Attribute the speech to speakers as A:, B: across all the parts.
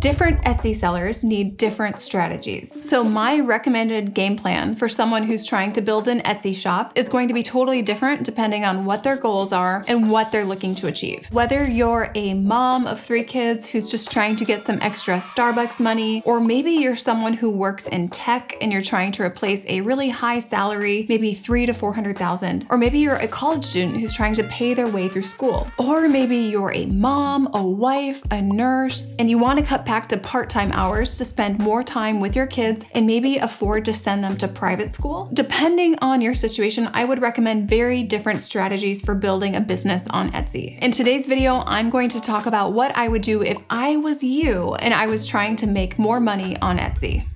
A: Different Etsy sellers need different strategies. So, my recommended game plan for someone who's trying to build an Etsy shop is going to be totally different depending on what their goals are and what they're looking to achieve. Whether you're a mom of three kids who's just trying to get some extra Starbucks money, or maybe you're someone who works in tech and you're trying to replace a really high salary, maybe three to 400,000, or maybe you're a college student who's trying to pay their way through school, or maybe you're a mom, a wife, a nurse, and you want to cut back to part time hours to spend more time with your kids and maybe afford to send them to private school. Depending on your situation, I would recommend very different strategies for building a business on Etsy. In today's video, I'm going to talk about what I would do if I was you and I was trying to make more money on Etsy.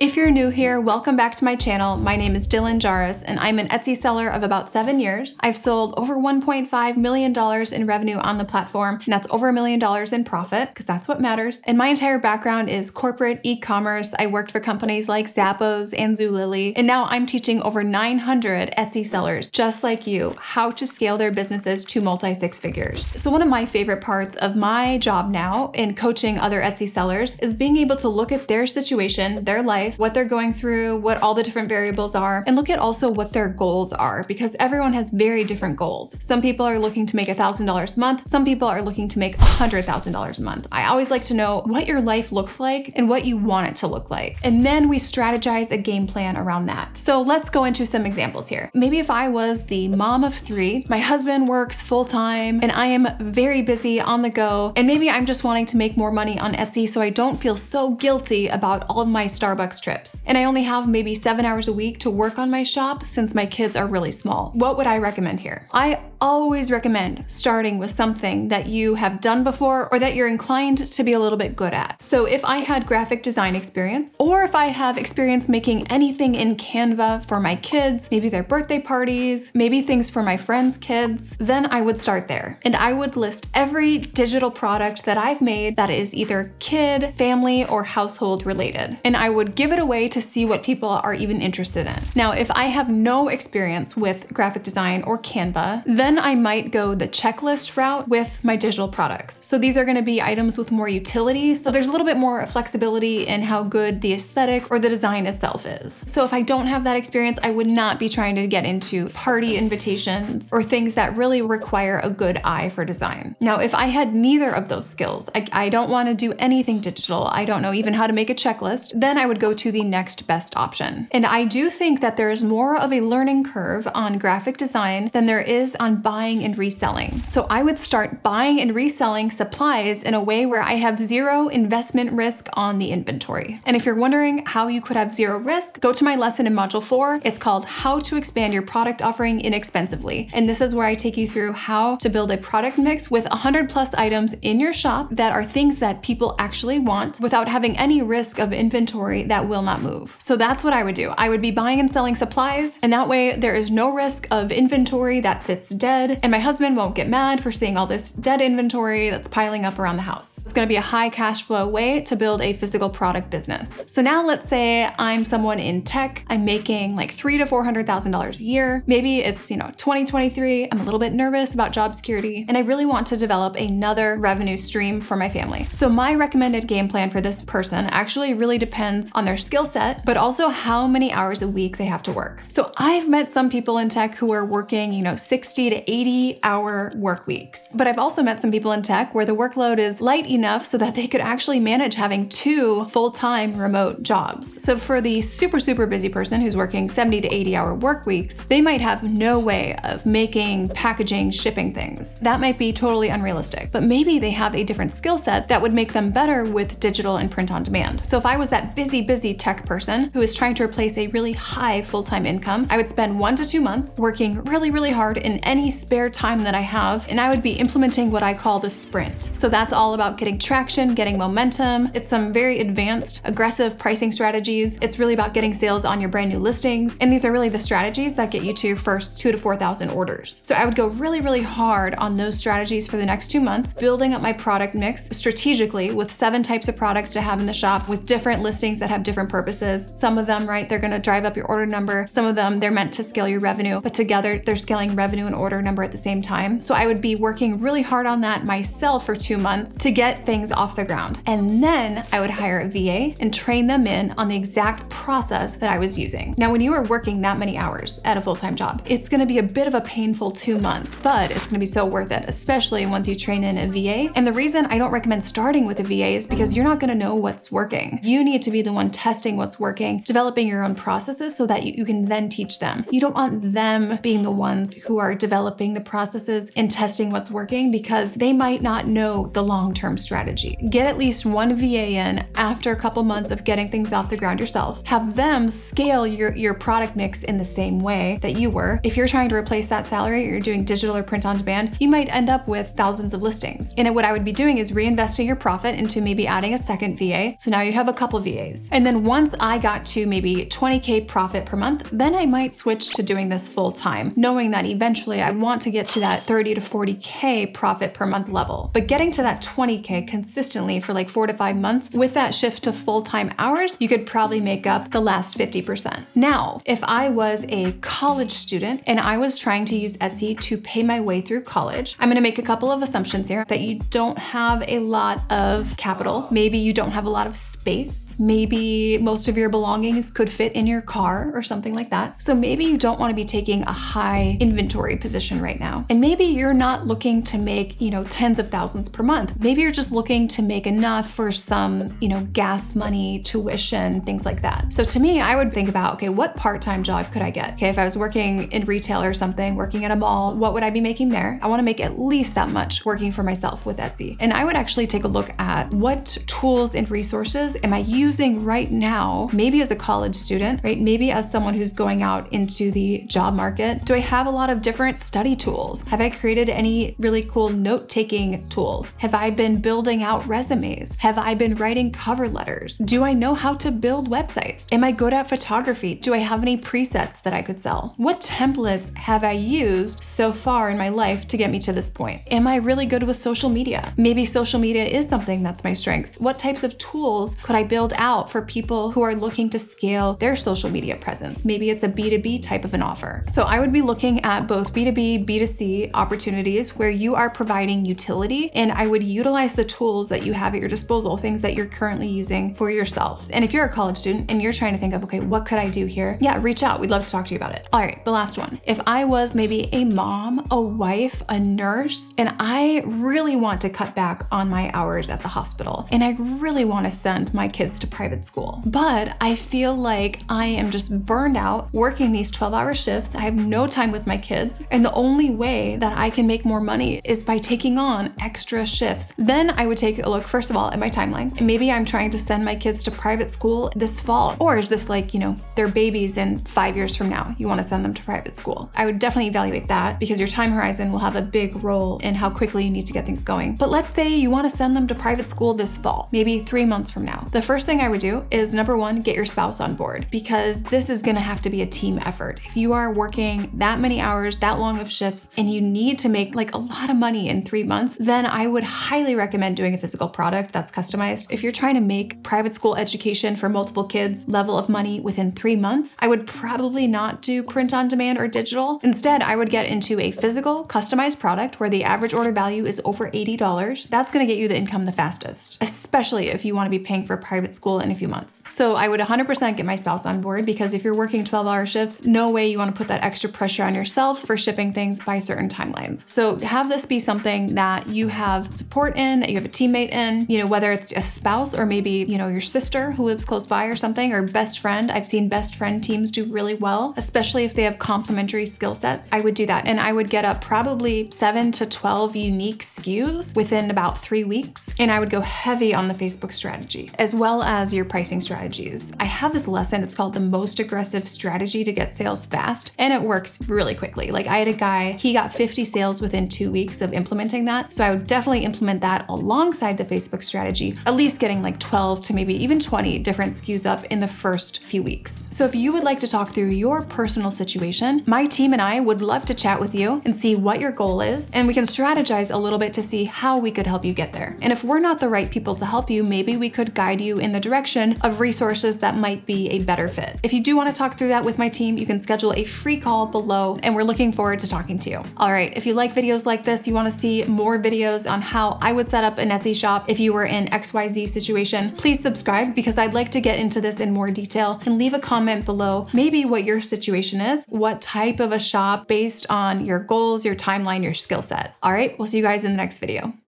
A: If you're new here, welcome back to my channel. My name is Dylan Jahraus, and I'm an Etsy seller of about seven years. I've sold over $1.5 million in revenue on the platform, and that's over a million dollars in profit, because that's what matters. And my entire background is corporate e commerce. I worked for companies like Zappos and Zulily, and now I'm teaching over 900 Etsy sellers, just like you, how to scale their businesses to multi six figures. So, one of my favorite parts of my job now in coaching other Etsy sellers is being able to look at their situation, their life, life, what they're going through, what all the different variables are, and look at also what their goals are because everyone has very different goals. Some people are looking to make $1,000 a month, some people are looking to make $100,000 a month. I always like to know what your life looks like and what you want it to look like. And then we strategize a game plan around that. So let's go into some examples here. Maybe if I was the mom of three, my husband works full time, and I am very busy on the go, and maybe I'm just wanting to make more money on Etsy so I don't feel so guilty about all of my Starbucks trips. And I only have maybe seven hours a week to work on my shop since my kids are really small. What would I recommend here? I always recommend starting with something that you have done before or that you're inclined to be a little bit good at. So if I had graphic design experience, or if I have experience making anything in Canva for my kids, maybe their birthday parties, maybe things for my friends' kids, then I would start there. And I would list every digital product that I've made that is either kid, family, or household related. And I would give it away to see what people are even interested in. Now, if I have no experience with graphic design or Canva, then then I might go the checklist route with my digital products. So these are gonna be items with more utility. So there's a little bit more flexibility in how good the aesthetic or the design itself is. So if I don't have that experience, I would not be trying to get into party invitations or things that really require a good eye for design. Now, if I had neither of those skills, I, I don't wanna do anything digital, I don't know even how to make a checklist, then I would go to the next best option. And I do think that there is more of a learning curve on graphic design than there is on buying and reselling. So I would start buying and reselling supplies in a way where I have zero investment risk on the inventory. And if you're wondering how you could have zero risk, go to my lesson in Module 4. It's called How to Expand Your Product Offering Inexpensively. And this is where I take you through how to build a product mix with 100 plus items in your shop that are things that people actually want without having any risk of inventory that will not move. So that's what I would do. I would be buying and selling supplies, and that way there is no risk of inventory that sits dead dead, and my husband won't get mad for seeing all this dead inventory that's piling up around the house. It's gonna be a high cash flow way to build a physical product business. So now let's say I'm someone in tech, I'm making like three to four hundred thousand dollars a year. Maybe it's you know 2023. I'm a little bit nervous about job security, and I really want to develop another revenue stream for my family. So my recommended game plan for this person actually really depends on their skill set, but also how many hours a week they have to work. So I've met some people in tech who are working, you know, 60 to 80 hour work weeks. But I've also met some people in tech where the workload is light enough so that they could actually manage having two full time remote jobs. So for the super, super busy person who's working 70 to 80 hour work weeks, they might have no way of making, packaging, shipping things. That might be totally unrealistic. But maybe they have a different skill set that would make them better with digital and print on demand. So if I was that busy, busy tech person who is trying to replace a really high full time income, I would spend one to two months working really, really hard in any spare time that I have, and I would be implementing what I call the sprint. So that's all about getting traction, getting momentum. It's some very advanced, aggressive pricing strategies. It's really about getting sales on your brand new listings. And these are really the strategies that get you to your first two to 4,000 orders. So I would go really, really hard on those strategies for the next two months, building up my product mix strategically with seven types of products to have in the shop with different listings that have different purposes. Some of them, right, they're gonna drive up your order number. Some of them, they're meant to scale your revenue, but together they're scaling revenue and order order number at the same time. So I would be working really hard on that myself for two months to get things off the ground. And then I would hire a VA and train them in on the exact process that I was using. Now, when you are working that many hours at a full time job, it's gonna be a bit of a painful two months, but it's gonna be so worth it, especially once you train in a VA. And the reason I don't recommend starting with a VA is because you're not gonna know what's working. You need to be the one testing what's working, developing your own processes so that you, you can then teach them. You don't want them being the ones who are developing the processes and testing what's working because they might not know the long term strategy. Get at least one VA in after a couple months of getting things off the ground yourself. Have them scale your, your product mix in the same way that you were. If you're trying to replace that salary, you're doing digital or print on demand, you might end up with thousands of listings. And what I would be doing is reinvesting your profit into maybe adding a second VA. So now you have a couple VAs. And then once I got to maybe 20K profit per month, then I might switch to doing this full time, knowing that eventually I want to get to that 30 to 40K profit per month level. But getting to that 20K consistently for like four to five months with that shift to full time hours, you could probably make up the last 50%. Now, if I was a college student and I was trying to use Etsy to pay my way through college, I'm gonna make a couple of assumptions here that you don't have a lot of capital. Maybe you don't have a lot of space. Maybe most of your belongings could fit in your car or something like that. So maybe you don't wanna be taking a high inventory position right now. And maybe you're not looking to make, you know, tens of thousands per month. Maybe you're just looking to make enough for some, you know, gas money, tuition, things like that. So to me, I would think about, okay, what part-time job could I get? Okay, if I was working in retail or something, working at a mall, what would I be making there? I want to make at least that much working for myself with Etsy. And I would actually take a look at what tools and resources am I using right now, maybe as a college student, right? Maybe as someone who's going out into the job market. Do I have a lot of different study tools? Have I created any really cool note-taking tools? Have I been building out resumes? Have I been writing cover letters? Do I know how to build websites? Am I good at photography? Do I have any presets that I could sell? What templates have I used so far in my life to get me to this point? Am I really good with social media? Maybe social media is something that's my strength. What types of tools could I build out for people who are looking to scale their social media presence? Maybe it's a B2B type of an offer. So I would be looking at both B2B, B2C opportunities where you are providing utility, and I would utilize the tools that you have at your disposal, things that you're currently using for yourself. And if you're a college student and you're trying to think of, okay, what could I do here? Yeah, reach out. We'd love to talk to you about it. All right, the last one. If I was maybe a mom, a wife, a nurse, and I really want to cut back on my hours at the hospital, and I really want to send my kids to private school, but I feel like I am just burned out working these 12 hour shifts. I have no time with my kids, and the only way that I can make more money is by taking on extra shifts. Then I would take a look, first of all, at my timeline. Maybe I'm trying to send my kids to private school this fall, or is this like, you know, they're babies and five years from now, you want to send them to private school? I would definitely evaluate that because your time horizon will have a big role in how quickly you need to get things going. But let's say you want to send them to private school this fall, maybe three months from now. The first thing I would do is number one, get your spouse on board because this is going to have to be a team effort. If you are working that many hours, that long of shifts, and you need to make like a lot of money in three months, then I would highly recommend doing a physical product that's customized. If you're trying to make private school education for multiple kids level of money within three months, I would probably not do print on demand or digital. Instead, I would get into a physical, customized product where the average order value is over $80. That's going to get you the income the fastest, especially if you want to be paying for private school in a few months. So I would 100% get my spouse on board because if you're working 12 hour shifts, no way you want to put that extra pressure on yourself for shipping things by certain timelines. So have this be something that you have support in, that you have a teammate in, you know, whether it's a spouse or maybe, you know, your sister who lives close by or something, or best friend. I've seen best friend teams do really well, especially if they have complementary skill sets. I would do that. And I would get up probably seven to 12 unique SKUs within about three weeks. And I would go heavy on the Facebook strategy as well as your pricing strategies. I have this lesson, it's called the most aggressive strategy to get sales fast, and it works really quickly. Like I had a guy, he got 50 sales within two weeks of implementing that. So I would definitely implement that alongside the Facebook strategy, at least getting like 12 to maybe even 20 different SKUs up in the first few weeks. So if you would like to talk through your personal situation, my team and I would love to chat with you and see what your goal is, and we can strategize a little bit to see how we could help you get there. And if we're not the right people to help you, maybe we could guide you in the direction of resources that might be a better fit. If you do want to talk through that with my team, you can schedule a free call below, and we're looking forward to talking to you. All right, if you like videos like this, you wanna see more videos on how I would set up an Etsy shop if you were in XYZ situation, please subscribe because I'd like to get into this in more detail and leave a comment below maybe what your situation is, what type of a shop based on your goals, your timeline, your skill set. All right, we'll see you guys in the next video.